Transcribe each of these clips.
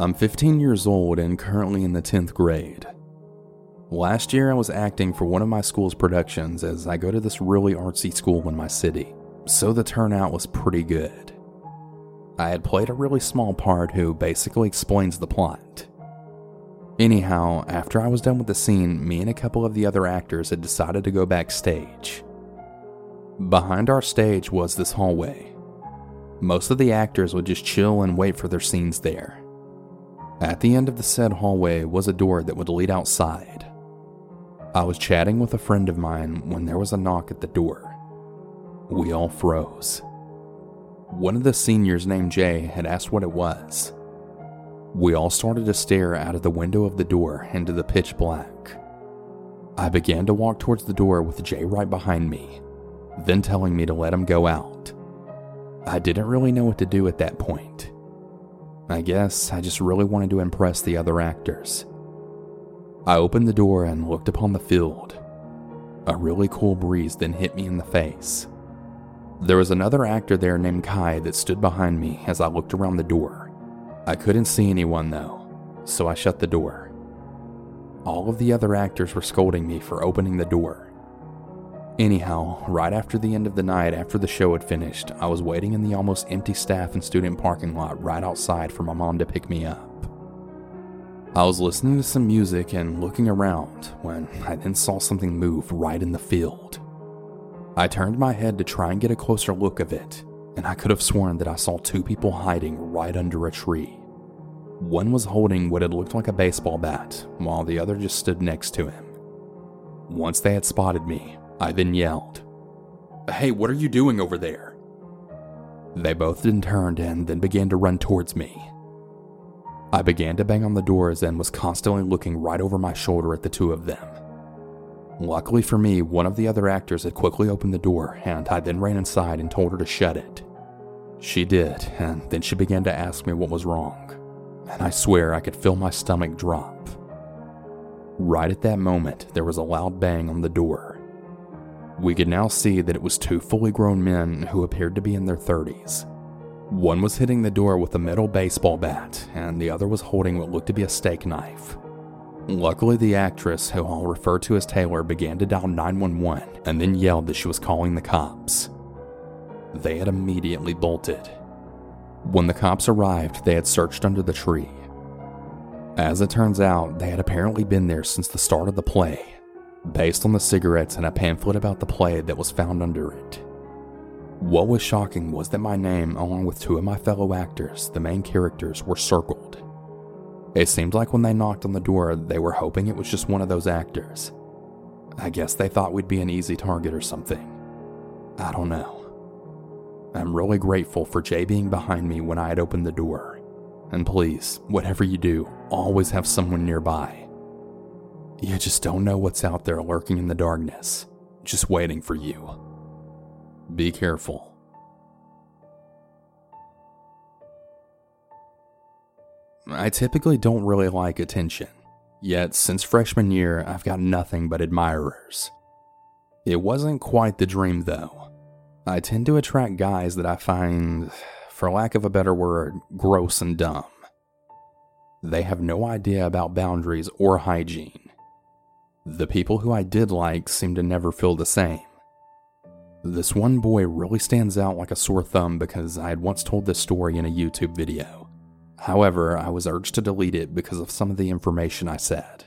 I'm 15 years old and currently in the 10th grade. Last year, I was acting for one of my school's productions as I go to this really artsy school in my city, so the turnout was pretty good. I had played a really small part who basically explains the plot. Anyhow, after I was done with the scene, me and a couple of the other actors had decided to go backstage. Behind our stage was this hallway. Most of the actors would just chill and wait for their scenes there. At the end of the said hallway was a door that would lead outside. I was chatting with a friend of mine when there was a knock at the door. We all froze. One of the seniors named Jay had asked what it was. We all started to stare out of the window of the door into the pitch black. I began to walk towards the door with Jay right behind me, then telling me to let him go out. I didn't really know what to do at that point. I guess I just really wanted to impress the other actors. I opened the door and looked upon the field. A really cool breeze then hit me in the face. There was another actor there named Kai that stood behind me as I looked around the door. I couldn't see anyone though, so I shut the door. All of the other actors were scolding me for opening the door. Anyhow, right after the end of the night, after the show had finished, I was waiting in the almost empty staff and student parking lot right outside for my mom to pick me up. I was listening to some music and looking around when I then saw something move right in the field. I turned my head to try and get a closer look of it, and I could have sworn that I saw two people hiding right under a tree. One was holding what had looked like a baseball bat, while the other just stood next to him. Once they had spotted me, I then yelled, Hey, what are you doing over there? They both then turned and then began to run towards me. I began to bang on the doors and was constantly looking right over my shoulder at the two of them. Luckily for me, one of the other actors had quickly opened the door, and I then ran inside and told her to shut it. She did, and then she began to ask me what was wrong, and I swear I could feel my stomach drop. Right at that moment, there was a loud bang on the door, we could now see that it was two fully grown men who appeared to be in their 30s. One was hitting the door with a metal baseball bat, and the other was holding what looked to be a steak knife. Luckily, the actress, who I'll refer to as Taylor, began to dial 911 and then yelled that she was calling the cops. They had immediately bolted. When the cops arrived, they had searched under the tree. As it turns out, they had apparently been there since the start of the play based on the cigarettes and a pamphlet about the play that was found under it. What was shocking was that my name, along with two of my fellow actors, the main characters, were circled. It seemed like when they knocked on the door, they were hoping it was just one of those actors. I guess they thought we'd be an easy target or something. I don't know. I'm really grateful for Jay being behind me when I had opened the door. And please, whatever you do, always have someone nearby. You just don't know what's out there lurking in the darkness, just waiting for you. Be careful. I typically don't really like attention, yet since freshman year, I've got nothing but admirers. It wasn't quite the dream, though. I tend to attract guys that I find, for lack of a better word, gross and dumb. They have no idea about boundaries or hygiene the people who I did like seemed to never feel the same. This one boy really stands out like a sore thumb because I had once told this story in a YouTube video. However, I was urged to delete it because of some of the information I said.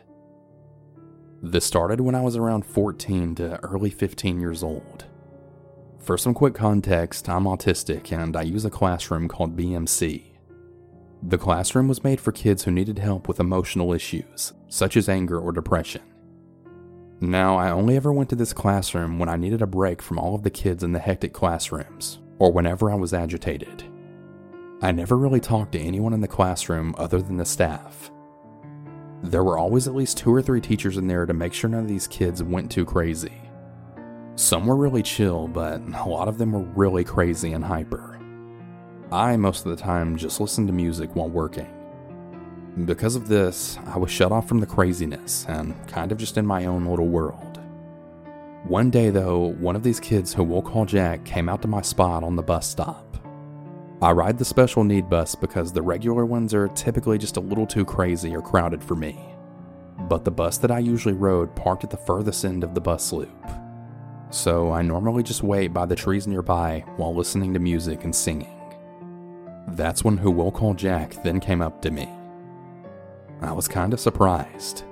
This started when I was around 14 to early 15 years old. For some quick context, I'm autistic and I use a classroom called BMC. The classroom was made for kids who needed help with emotional issues, such as anger or depression. Now, I only ever went to this classroom when I needed a break from all of the kids in the hectic classrooms, or whenever I was agitated. I never really talked to anyone in the classroom other than the staff. There were always at least two or three teachers in there to make sure none of these kids went too crazy. Some were really chill, but a lot of them were really crazy and hyper. I, most of the time, just listened to music while working. Because of this, I was shut off from the craziness and kind of just in my own little world. One day, though, one of these kids who we'll call Jack came out to my spot on the bus stop. I ride the special need bus because the regular ones are typically just a little too crazy or crowded for me. But the bus that I usually rode parked at the furthest end of the bus loop. So I normally just wait by the trees nearby while listening to music and singing. That's when who we'll call Jack then came up to me. I was kinda surprised.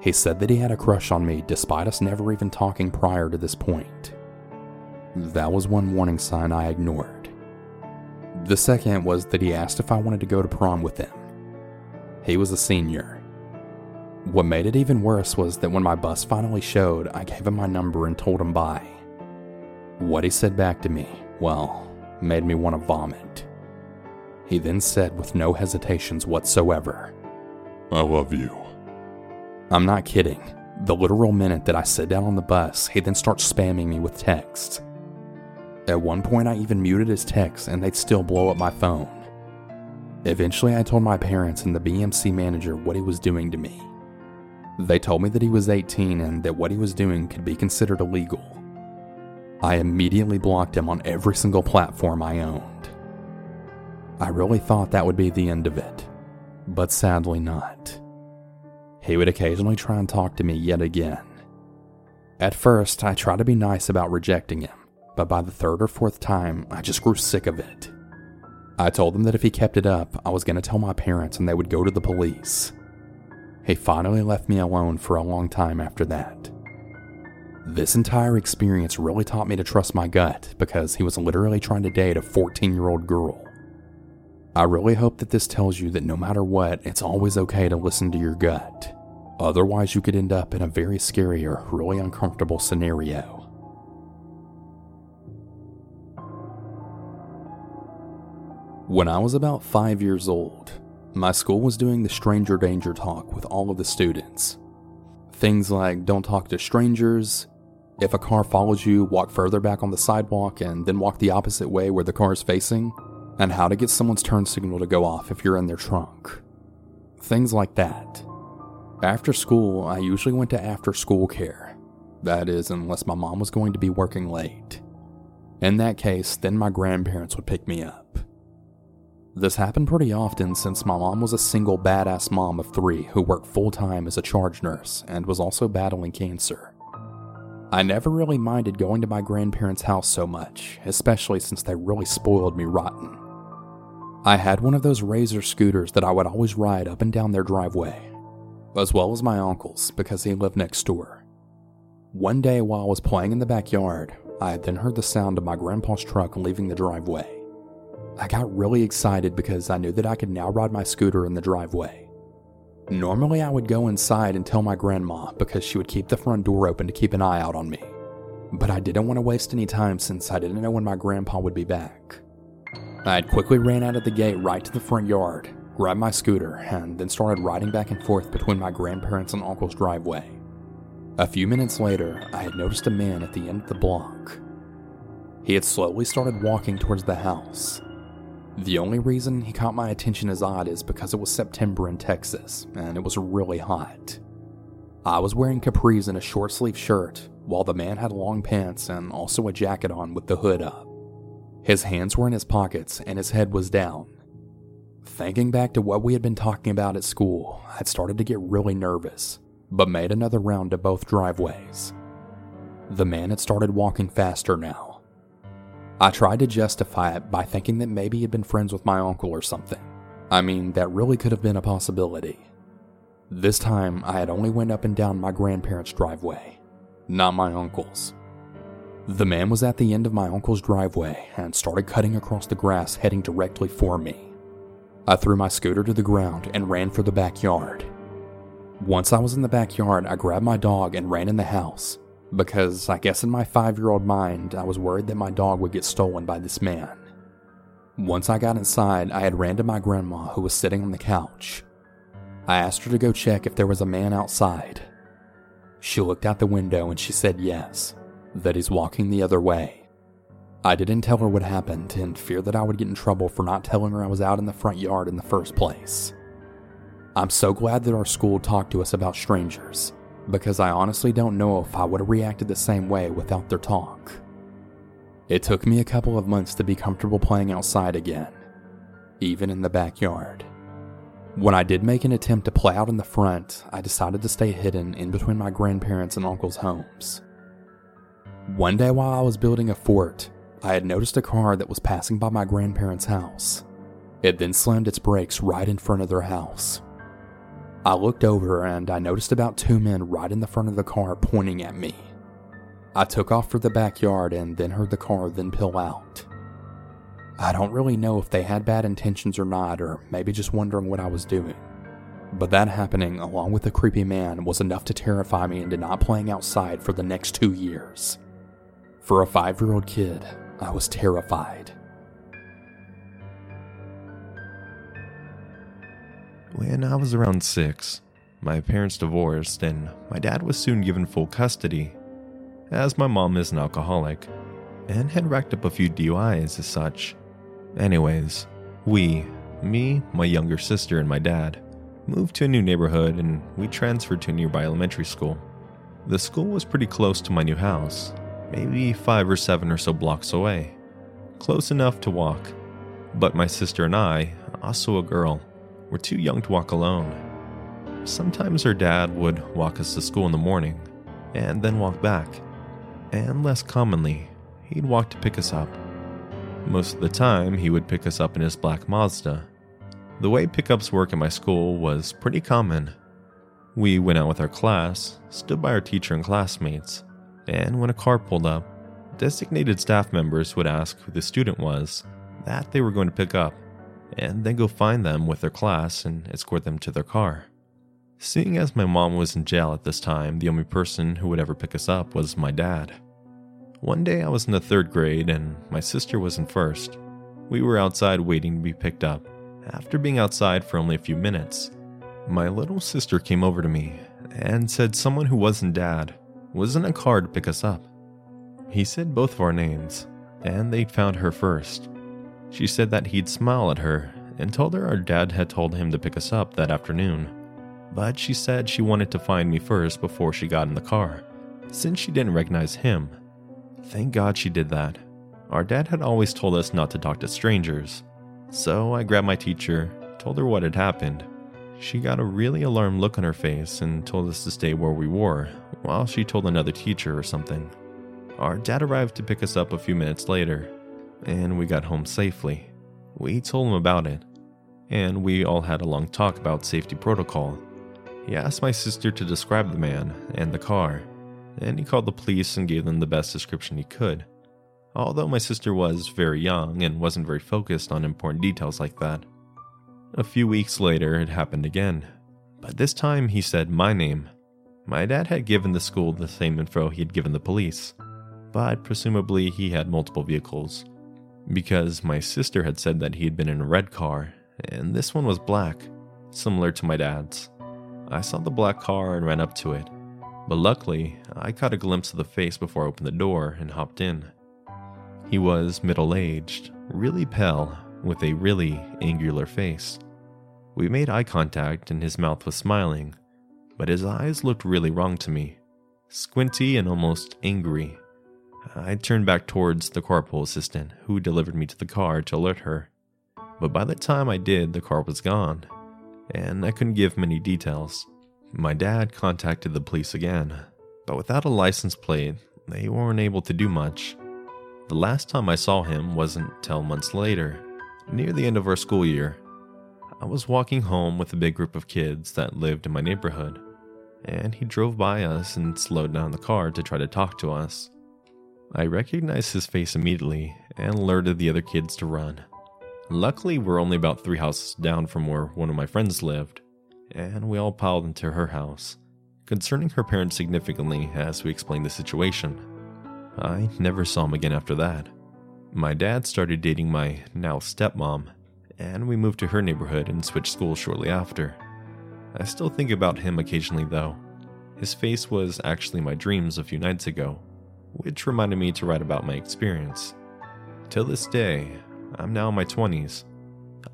He said that he had a crush on me despite us never even talking prior to this point. That was one warning sign I ignored. The second was that he asked if I wanted to go to prom with him. He was a senior. What made it even worse was that when my bus finally showed, I gave him my number and told him bye. What he said back to me, well, made me want to vomit. He then said with no hesitations whatsoever, I love you. I'm not kidding. The literal minute that I sit down on the bus, he then starts spamming me with texts. At one point, I even muted his texts and they'd still blow up my phone. Eventually, I told my parents and the BMC manager what he was doing to me. They told me that he was 18 and that what he was doing could be considered illegal. I immediately blocked him on every single platform I owned. I really thought that would be the end of it, but sadly not. He would occasionally try and talk to me yet again. At first, I tried to be nice about rejecting him, but by the third or fourth time, I just grew sick of it. I told him that if he kept it up, I was going to tell my parents and they would go to the police. He finally left me alone for a long time after that. This entire experience really taught me to trust my gut because he was literally trying to date a 14 year old girl. I really hope that this tells you that no matter what, it's always okay to listen to your gut. Otherwise, you could end up in a very scary or really uncomfortable scenario. When I was about five years old, my school was doing the stranger danger talk with all of the students. Things like don't talk to strangers, if a car follows you, walk further back on the sidewalk and then walk the opposite way where the car is facing, and how to get someone's turn signal to go off if you're in their trunk. Things like that. After school, I usually went to after school care. That is, unless my mom was going to be working late. In that case, then my grandparents would pick me up. This happened pretty often since my mom was a single badass mom of three who worked full time as a charge nurse and was also battling cancer. I never really minded going to my grandparents' house so much, especially since they really spoiled me rotten. I had one of those razor scooters that I would always ride up and down their driveway, as well as my uncle's because he lived next door. One day while I was playing in the backyard, I had then heard the sound of my grandpa's truck leaving the driveway. I got really excited because I knew that I could now ride my scooter in the driveway. Normally, I would go inside and tell my grandma because she would keep the front door open to keep an eye out on me. But I didn't want to waste any time since I didn't know when my grandpa would be back. I had quickly ran out of the gate right to the front yard, grabbed my scooter, and then started riding back and forth between my grandparents' and uncle's driveway. A few minutes later, I had noticed a man at the end of the block. He had slowly started walking towards the house. The only reason he caught my attention as odd is because it was September in Texas, and it was really hot. I was wearing capris and a short sleeve shirt, while the man had long pants and also a jacket on with the hood up. His hands were in his pockets and his head was down. Thinking back to what we had been talking about at school, I'd started to get really nervous, but made another round to both driveways. The man had started walking faster now. I tried to justify it by thinking that maybe he'd been friends with my uncle or something. I mean, that really could have been a possibility. This time, I had only went up and down my grandparents' driveway, not my uncle's. The man was at the end of my uncle's driveway and started cutting across the grass heading directly for me. I threw my scooter to the ground and ran for the backyard. Once I was in the backyard, I grabbed my dog and ran in the house because I guess in my five year old mind, I was worried that my dog would get stolen by this man. Once I got inside, I had ran to my grandma who was sitting on the couch. I asked her to go check if there was a man outside. She looked out the window and she said yes that he's walking the other way. I didn't tell her what happened in fear that I would get in trouble for not telling her I was out in the front yard in the first place. I'm so glad that our school talked to us about strangers, because I honestly don't know if I would have reacted the same way without their talk. It took me a couple of months to be comfortable playing outside again, even in the backyard. When I did make an attempt to play out in the front, I decided to stay hidden in between my grandparents' and uncle's homes. One day while I was building a fort, I had noticed a car that was passing by my grandparents' house. It then slammed its brakes right in front of their house. I looked over and I noticed about two men right in the front of the car pointing at me. I took off for the backyard and then heard the car then pull out. I don't really know if they had bad intentions or not, or maybe just wondering what I was doing. But that happening, along with the creepy man, was enough to terrify me into not playing outside for the next two years. For a five year old kid, I was terrified. When I was around six, my parents divorced and my dad was soon given full custody as my mom is an alcoholic and had racked up a few DUIs as such. Anyways, we, me, my younger sister, and my dad, moved to a new neighborhood and we transferred to a nearby elementary school. The school was pretty close to my new house, maybe five or seven or so blocks away. Close enough to walk. But my sister and I, also a girl, were too young to walk alone. Sometimes her dad would walk us to school in the morning and then walk back and less commonly, he'd walk to pick us up. Most of the time, he would pick us up in his black Mazda. The way pickups work at my school was pretty common. We went out with our class, stood by our teacher and classmates, and when a car pulled up, designated staff members would ask who the student was that they were going to pick up, and then go find them with their class and escort them to their car. Seeing as my mom was in jail at this time, the only person who would ever pick us up was my dad. One day I was in the third grade and my sister was in first. We were outside waiting to be picked up. After being outside for only a few minutes, my little sister came over to me and said someone who wasn't dad was in a car to pick us up. He said both of our names, and they'd found her first. She said that he'd smile at her and told her our dad had told him to pick us up that afternoon but she said she wanted to find me first before she got in the car, since she didn't recognize him. Thank God she did that. Our dad had always told us not to talk to strangers, so I grabbed my teacher, told her what had happened. She got a really alarmed look on her face and told us to stay where we were, while she told another teacher or something. Our dad arrived to pick us up a few minutes later, and we got home safely. We told him about it, and we all had a long talk about safety protocol. He asked my sister to describe the man and the car, and he called the police and gave them the best description he could. Although my sister was very young and wasn't very focused on important details like that. A few weeks later, it happened again, but this time he said my name. My dad had given the school the same info he had given the police, but presumably he had multiple vehicles. Because my sister had said that he had been in a red car, and this one was black, similar to my dad's. I saw the black car and ran up to it, but luckily, I caught a glimpse of the face before I opened the door and hopped in. He was middle aged, really pale, with a really angular face. We made eye contact and his mouth was smiling, but his eyes looked really wrong to me squinty and almost angry. I turned back towards the carpool assistant who delivered me to the car to alert her. But by the time I did, the car was gone and I couldn't give many details. My dad contacted the police again, but without a license plate, they weren't able to do much. The last time I saw him wasn't till months later, near the end of our school year. I was walking home with a big group of kids that lived in my neighborhood, and he drove by us and slowed down the car to try to talk to us. I recognized his face immediately and alerted the other kids to run. Luckily, we're only about three houses down from where one of my friends lived, and we all piled into her house, concerning her parents significantly as we explained the situation. I never saw him again after that. My dad started dating my now stepmom, and we moved to her neighborhood and switched schools shortly after. I still think about him occasionally though. His face was actually my dreams a few nights ago, which reminded me to write about my experience. Till this day, I'm now in my 20s.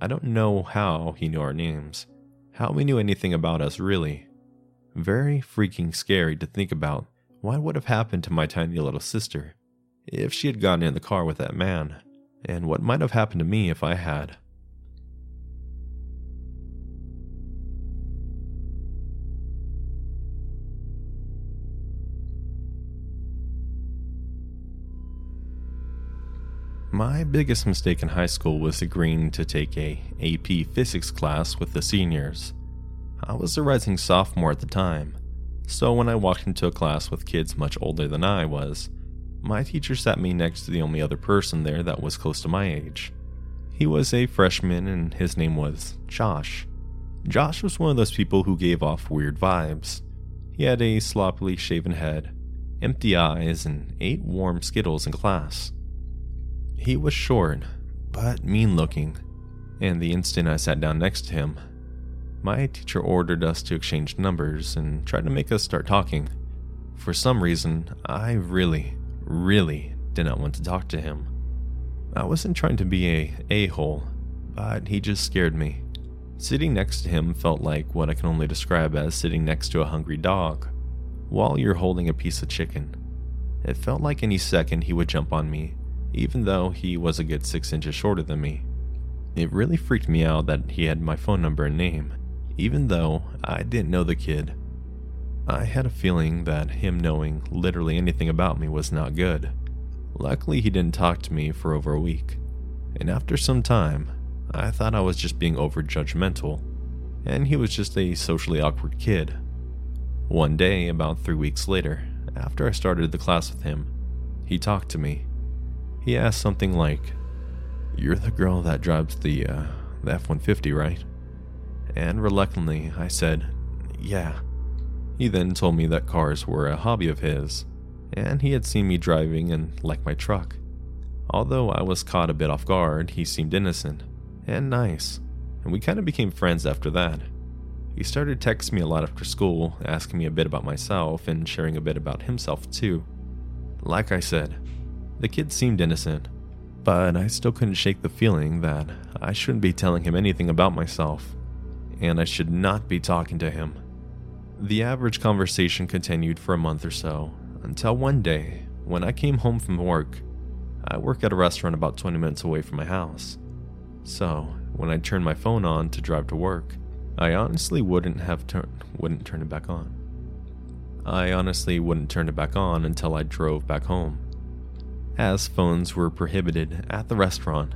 I don't know how he knew our names, how he knew anything about us really. Very freaking scary to think about what would have happened to my tiny little sister if she had gotten in the car with that man, and what might have happened to me if I had. My biggest mistake in high school was agreeing to take a AP physics class with the seniors. I was a rising sophomore at the time, so when I walked into a class with kids much older than I was, my teacher sat me next to the only other person there that was close to my age. He was a freshman and his name was Josh. Josh was one of those people who gave off weird vibes. He had a sloppily shaven head, empty eyes, and ate warm Skittles in class. He was short, but mean looking, and the instant I sat down next to him, my teacher ordered us to exchange numbers and tried to make us start talking. For some reason, I really, really did not want to talk to him. I wasn't trying to be a a-hole, but he just scared me. Sitting next to him felt like what I can only describe as sitting next to a hungry dog while you're holding a piece of chicken. It felt like any second he would jump on me, even though he was a good six inches shorter than me. It really freaked me out that he had my phone number and name, even though I didn't know the kid. I had a feeling that him knowing literally anything about me was not good. Luckily, he didn't talk to me for over a week, and after some time, I thought I was just being overjudgmental, and he was just a socially awkward kid. One day, about three weeks later, after I started the class with him, he talked to me. He asked something like, You're the girl that drives the, uh, the F 150, right? And reluctantly, I said, Yeah. He then told me that cars were a hobby of his, and he had seen me driving and liked my truck. Although I was caught a bit off guard, he seemed innocent and nice, and we kind of became friends after that. He started texting me a lot after school, asking me a bit about myself and sharing a bit about himself too. Like I said, the kid seemed innocent, but I still couldn't shake the feeling that I shouldn't be telling him anything about myself, and I should not be talking to him. The average conversation continued for a month or so, until one day, when I came home from work, I work at a restaurant about 20 minutes away from my house. So, when I turned my phone on to drive to work, I honestly wouldn't have turned wouldn't turn it back on. I honestly wouldn't turn it back on until I drove back home, as phones were prohibited at the restaurant.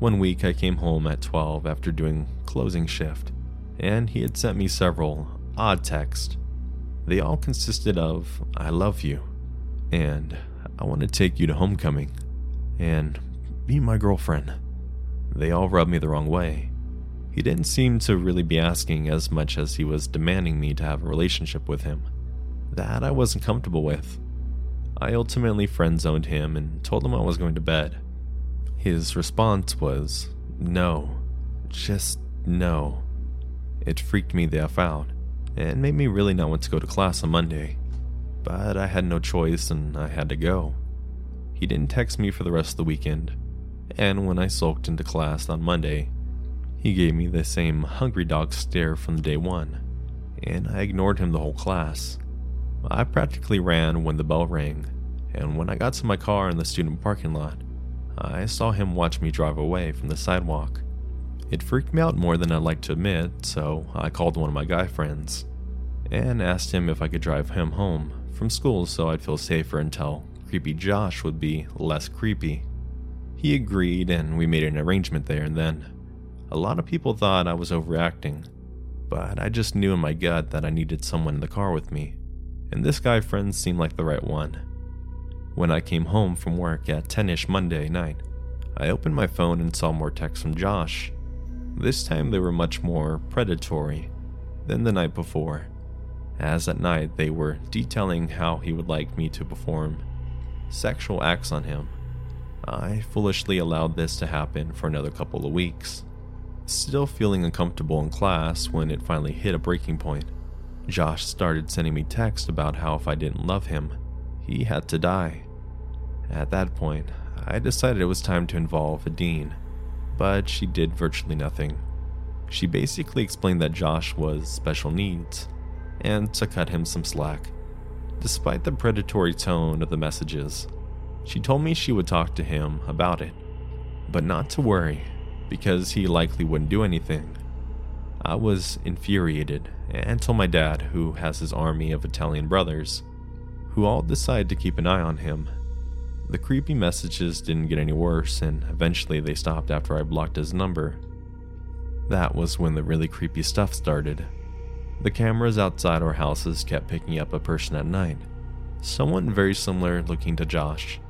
One week I came home at 12 after doing closing shift, and he had sent me several odd text. They all consisted of, I love you, and I want to take you to homecoming, and be my girlfriend. They all rubbed me the wrong way. He didn't seem to really be asking as much as he was demanding me to have a relationship with him. That I wasn't comfortable with. I ultimately friend zoned him and told him I was going to bed. His response was, no. Just no. It freaked me the F out and made me really not want to go to class on Monday. But I had no choice and I had to go. He didn't text me for the rest of the weekend, and when I sulked into class on Monday, he gave me the same hungry dog stare from day one, and I ignored him the whole class. I practically ran when the bell rang, and when I got to my car in the student parking lot, I saw him watch me drive away from the sidewalk. It freaked me out more than I'd like to admit, so I called one of my guy friends and asked him if I could drive him home from school so I'd feel safer until creepy Josh would be less creepy. He agreed and we made an arrangement there and then. A lot of people thought I was overacting, but I just knew in my gut that I needed someone in the car with me, and this guy friend seemed like the right one. When I came home from work at 10 ish Monday night, I opened my phone and saw more texts from Josh. This time they were much more predatory than the night before, as at night they were detailing how he would like me to perform sexual acts on him. I foolishly allowed this to happen for another couple of weeks, still feeling uncomfortable in class when it finally hit a breaking point. Josh started sending me texts about how if I didn't love him, he had to die. At that point, I decided it was time to involve Adine but she did virtually nothing. She basically explained that Josh was special needs and to cut him some slack. Despite the predatory tone of the messages, She told me she would talk to him about it, but not to worry, because he likely wouldn't do anything. I was infuriated and told my dad, who has his army of Italian brothers, who all decided to keep an eye on him. The creepy messages didn't get any worse, and eventually they stopped after I blocked his number. That was when the really creepy stuff started. The cameras outside our houses kept picking up a person at night, someone very similar looking to Josh.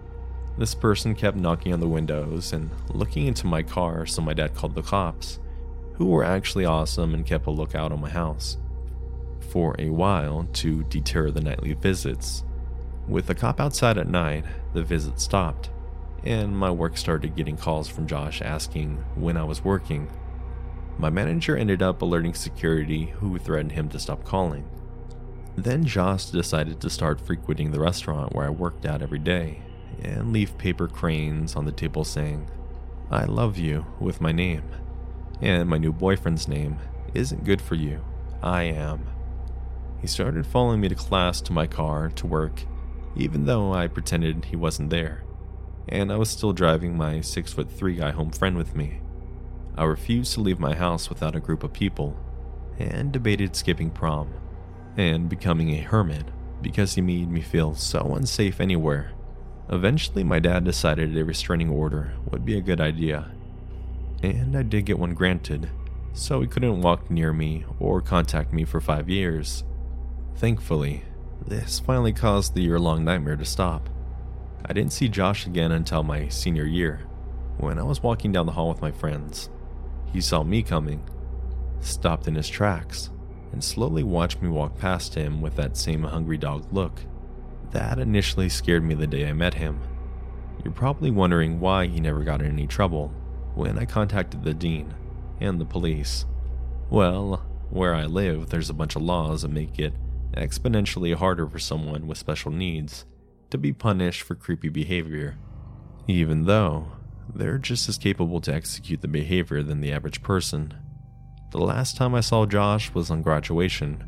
This person kept knocking on the windows and looking into my car, so my dad called the cops, who were actually awesome and kept a lookout on my house. For a while to deter the nightly visits. With the cop outside at night, the visit stopped, and my work started getting calls from Josh asking when I was working. My manager ended up alerting security, who threatened him to stop calling. Then Josh decided to start frequenting the restaurant where I worked at every day and leave paper cranes on the table saying, I love you with my name, and my new boyfriend's name isn't good for you. I am. He started following me to class, to my car, to work, even though I pretended he wasn't there, and I was still driving my 6 foot 3 guy home friend with me. I refused to leave my house without a group of people, and debated skipping prom and becoming a hermit because he made me feel so unsafe anywhere. Eventually, my dad decided a restraining order would be a good idea, and I did get one granted, so he couldn't walk near me or contact me for five years. Thankfully, this finally caused the year long nightmare to stop. I didn't see Josh again until my senior year, when I was walking down the hall with my friends. He saw me coming, stopped in his tracks, and slowly watched me walk past him with that same hungry dog look. That initially scared me the day I met him. You're probably wondering why he never got in any trouble when I contacted the dean and the police. Well, where I live, there's a bunch of laws that make it exponentially harder for someone with special needs to be punished for creepy behavior, even though they're just as capable to execute the behavior than the average person. The last time I saw Josh was on graduation,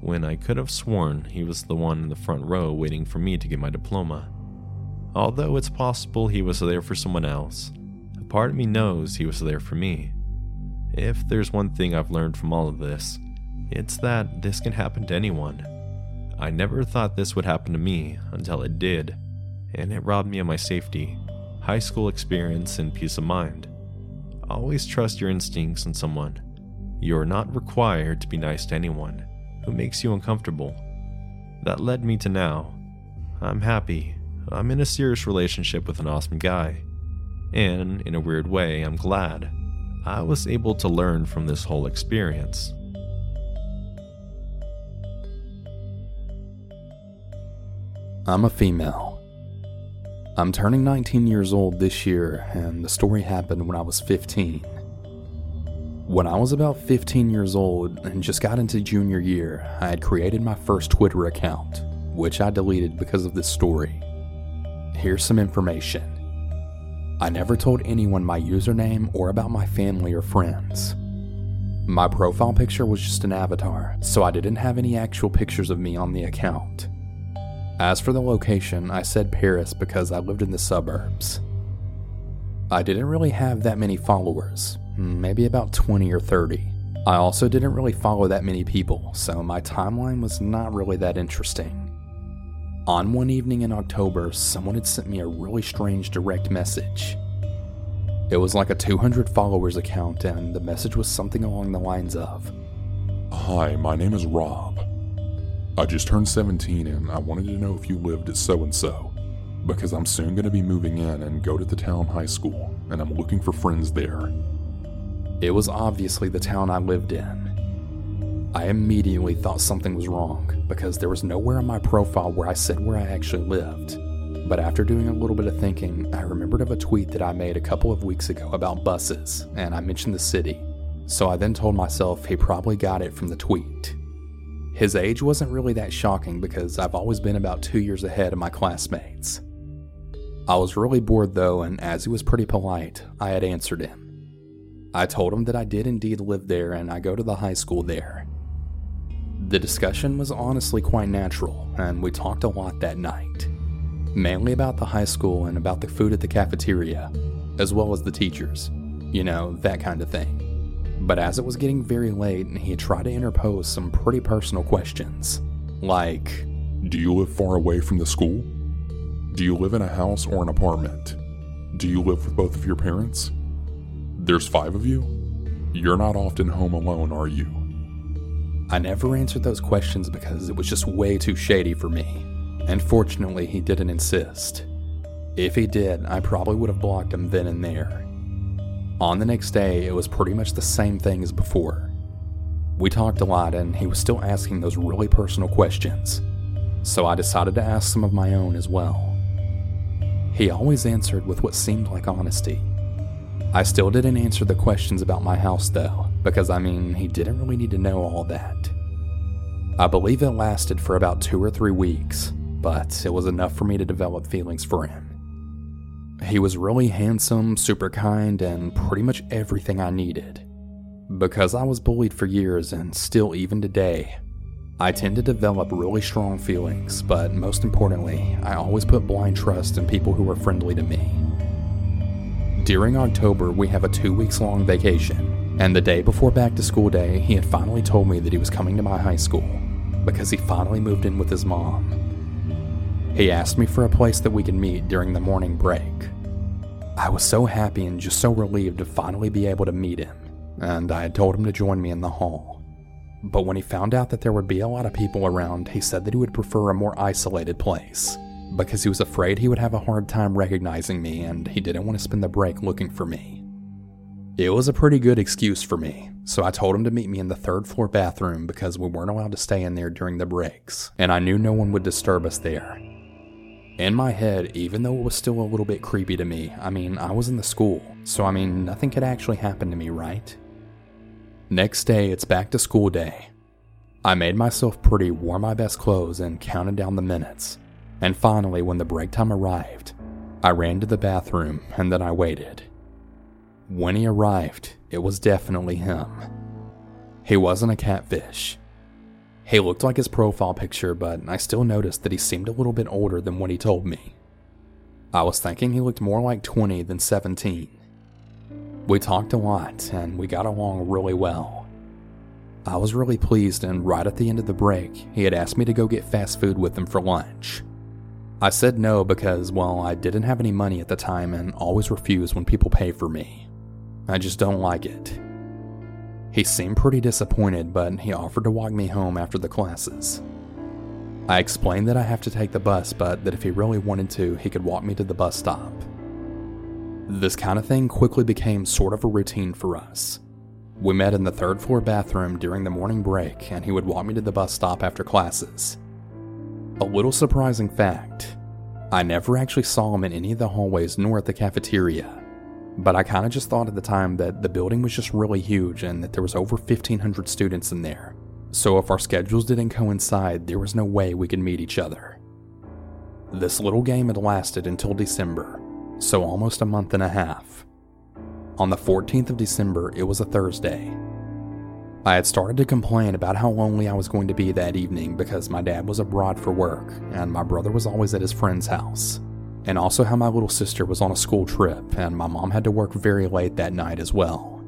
when I could have sworn he was the one in the front row waiting for me to get my diploma. Although it's possible he was there for someone else, a part of me knows he was there for me. If there's one thing I've learned from all of this, it's that this can happen to anyone. I never thought this would happen to me until it did, and it robbed me of my safety, high school experience, and peace of mind. Always trust your instincts in someone you are not required to be nice to anyone who makes you uncomfortable. That led me to now. I'm happy. I'm in a serious relationship with an awesome guy. And in a weird way, I'm glad I was able to learn from this whole experience. I'm a female. I'm turning 19 years old this year, and the story happened when I was 15. When I was about 15 years old and just got into junior year, I had created my first Twitter account, which I deleted because of this story. Here's some information. I never told anyone my username or about my family or friends. My profile picture was just an avatar, so I didn't have any actual pictures of me on the account. As for the location, I said Paris because I lived in the suburbs. I didn't really have that many followers, maybe about 20 or 30. I also didn't really follow that many people, so my timeline was not really that interesting. On one evening in October, someone had sent me a really strange direct message. It was like a 200 followers account, and the message was something along the lines of Hi, my name is Rob. I just turned 17 and I wanted to know if you lived at so and so, because I'm soon going to be moving in and go to the town high school, and I'm looking for friends there. It was obviously the town I lived in. I immediately thought something was wrong because there was nowhere on my profile where I said where I actually lived. But after doing a little bit of thinking, I remembered of a tweet that I made a couple of weeks ago about buses, and I mentioned the city. So I then told myself he probably got it from the tweet. His age wasn't really that shocking because I've always been about two years ahead of my classmates. I was really bored though, and as he was pretty polite, I had answered him. I told him that I did indeed live there and I go to the high school there. The discussion was honestly quite natural, and we talked a lot that night. mainly about the high school and about the food at the cafeteria, as well as the teachers. You know, that kind of thing. But as it was getting very late, he tried to interpose some pretty personal questions. Like, Do you live far away from the school? Do you live in a house or an apartment? Do you live with both of your parents? There's five of you? You're not often home alone, are you? I never answered those questions because it was just way too shady for me. And fortunately, he didn't insist. If he did, I probably would have blocked him then and there. On the next day, it was pretty much the same thing as before. We talked a lot, and he was still asking those really personal questions. So I decided to ask some of my own as well. He always answered with what seemed like honesty. I still didn't answer the questions about my house though, because I mean, he didn't really need to know all that. I believe it lasted for about two or three weeks, but it was enough for me to develop feelings for him. He was really handsome, super kind, and pretty much everything I needed. Because I was bullied for years and still even today, I tend to develop really strong feelings, but most importantly, I always put blind trust in people who are friendly to me. During October, we have a two weeks long vacation, and the day before back to school day, he had finally told me that he was coming to my high school because he finally moved in with his mom. He asked me for a place that we could meet during the morning break. I was so happy and just so relieved to finally be able to meet him, and I had told him to join me in the hall. But when he found out that there would be a lot of people around, he said that he would prefer a more isolated place because he was afraid he would have a hard time recognizing me and he didn't want to spend the break looking for me. It was a pretty good excuse for me, so I told him to meet me in the third floor bathroom because we weren't allowed to stay in there during the breaks, and I knew no one would disturb us there. In my head, even though it was still a little bit creepy to me, I mean, I was in the school, so I mean, nothing could actually happen to me, right? Next day, it's back to school day. I made myself pretty, wore my best clothes, and counted down the minutes. And finally, when the break time arrived, I ran to the bathroom and then I waited. When he arrived, it was definitely him. He wasn't a catfish. He looked like his profile picture, but I still noticed that he seemed a little bit older than what he told me. I was thinking he looked more like 20 than 17. We talked a lot and we got along really well. I was really pleased, and right at the end of the break, he had asked me to go get fast food with him for lunch. I said no because, well, I didn't have any money at the time and always refuse when people pay for me. I just don't like it. He seemed pretty disappointed, but he offered to walk me home after the classes. I explained that I have to take the bus, but that if he really wanted to, he could walk me to the bus stop. This kind of thing quickly became sort of a routine for us. We met in the third floor bathroom during the morning break, and he would walk me to the bus stop after classes. A little surprising fact I never actually saw him in any of the hallways nor at the cafeteria. But I kind of just thought at the time that the building was just really huge and that there was over 1,500 students in there. So if our schedules didn't coincide, there was no way we could meet each other. This little game had lasted until December, so almost a month and a half. On the 14th of December, it was a Thursday. I had started to complain about how lonely I was going to be that evening because my dad was abroad for work and my brother was always at his friend's house, and also how my little sister was on a school trip and my mom had to work very late that night as well.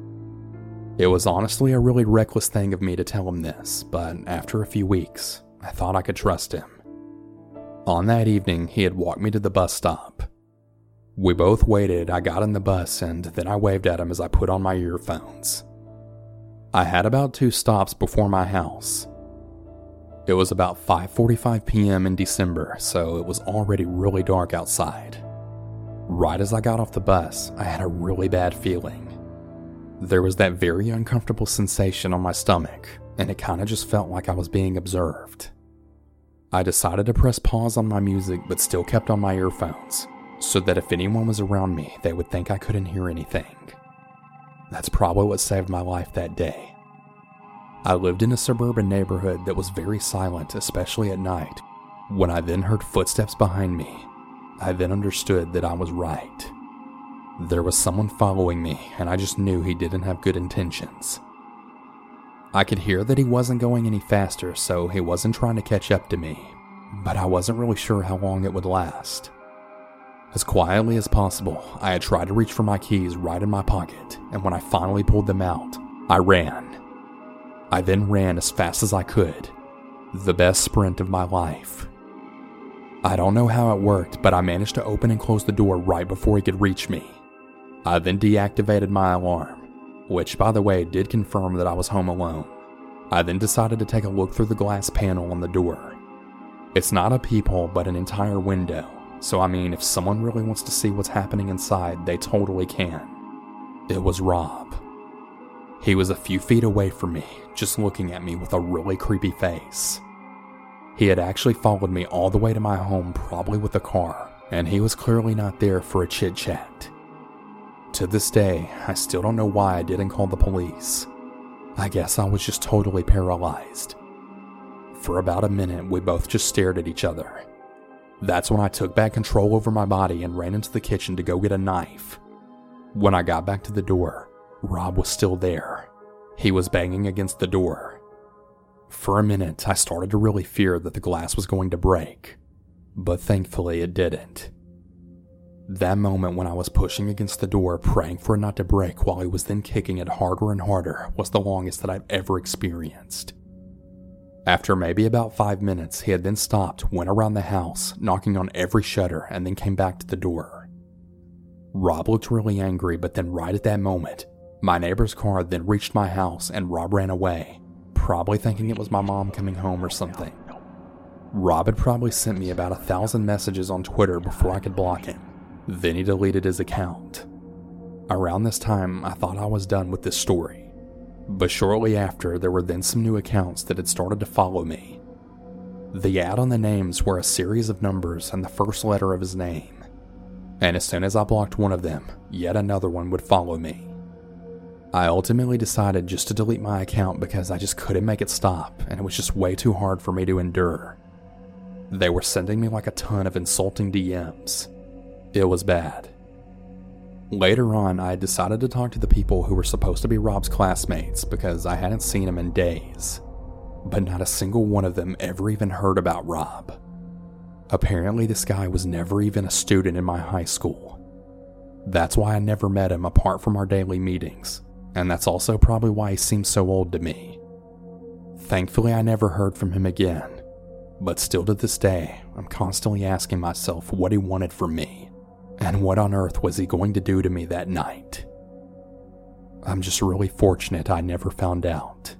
It was honestly a really reckless thing of me to tell him this, but after a few weeks, I thought I could trust him. On that evening, he had walked me to the bus stop we both waited, I got in the bus, and then I waved at him as I put on my earphones. I had about two stops before my house. It was about 5:45 p.m. in December, so it was already really dark outside. Right as I got off the bus, I had a really bad feeling. There was that very uncomfortable sensation on my stomach, and it kind of just felt like I was being observed. I decided to press pause on my music but still kept on my earphones so that if anyone was around me, they would think I couldn't hear anything. That's probably what saved my life that day. I lived in a suburban neighborhood that was very silent, especially at night. When I then heard footsteps behind me, I then understood that I was right. There was someone following me, and I just knew he didn't have good intentions. I could hear that he wasn't going any faster, so he wasn't trying to catch up to me, but I wasn't really sure how long it would last. As quietly as possible, I had tried to reach for my keys right in my pocket, and when I finally pulled them out, I ran. I then ran as fast as I could. The best sprint of my life. I don't know how it worked, but I managed to open and close the door right before he could reach me. I then deactivated my alarm, which, by the way, did confirm that I was home alone. I then decided to take a look through the glass panel on the door. It's not a peephole, but an entire window, so I mean, if someone really wants to see what's happening inside, they totally can. It was Rob. He was a few feet away from me, just looking at me with a really creepy face. He had actually followed me all the way to my home, probably with a car, and he was clearly not there for a chit chat. To this day, I still don't know why I didn't call the police. I guess I was just totally paralyzed. For about a minute, we both just stared at each other. That's when I took back control over my body and ran into the kitchen to go get a knife. When I got back to the door, Rob was still there. He was banging against the door. For a minute, I started to really fear that the glass was going to break, but thankfully it didn't. That moment when I was pushing against the door, praying for it not to break while he was then kicking it harder and harder, was the longest that I've ever experienced. After maybe about five minutes, he had then stopped, went around the house, knocking on every shutter, and then came back to the door. Rob looked really angry, but then right at that moment, my neighbor's car then reached my house and Rob ran away, probably thinking it was my mom coming home or something. Rob had probably sent me about a thousand messages on Twitter before I could block him. Then he deleted his account. Around this time, I thought I was done with this story. But shortly after, there were then some new accounts that had started to follow me. The ad on the names were a series of numbers and the first letter of his name. And as soon as I blocked one of them, yet another one would follow me. I ultimately decided just to delete my account because I just couldn't make it stop and it was just way too hard for me to endure. They were sending me like a ton of insulting DMs. It was bad. Later on, I decided to talk to the people who were supposed to be Rob's classmates because I hadn't seen him in days. But not a single one of them ever even heard about Rob. Apparently, this guy was never even a student in my high school. That's why I never met him apart from our daily meetings, and that's also probably why he seems so old to me. Thankfully, I never heard from him again, but still to this day, I'm constantly asking myself what he wanted from me, and what on earth was he going to do to me that night. I'm just really fortunate I never found out.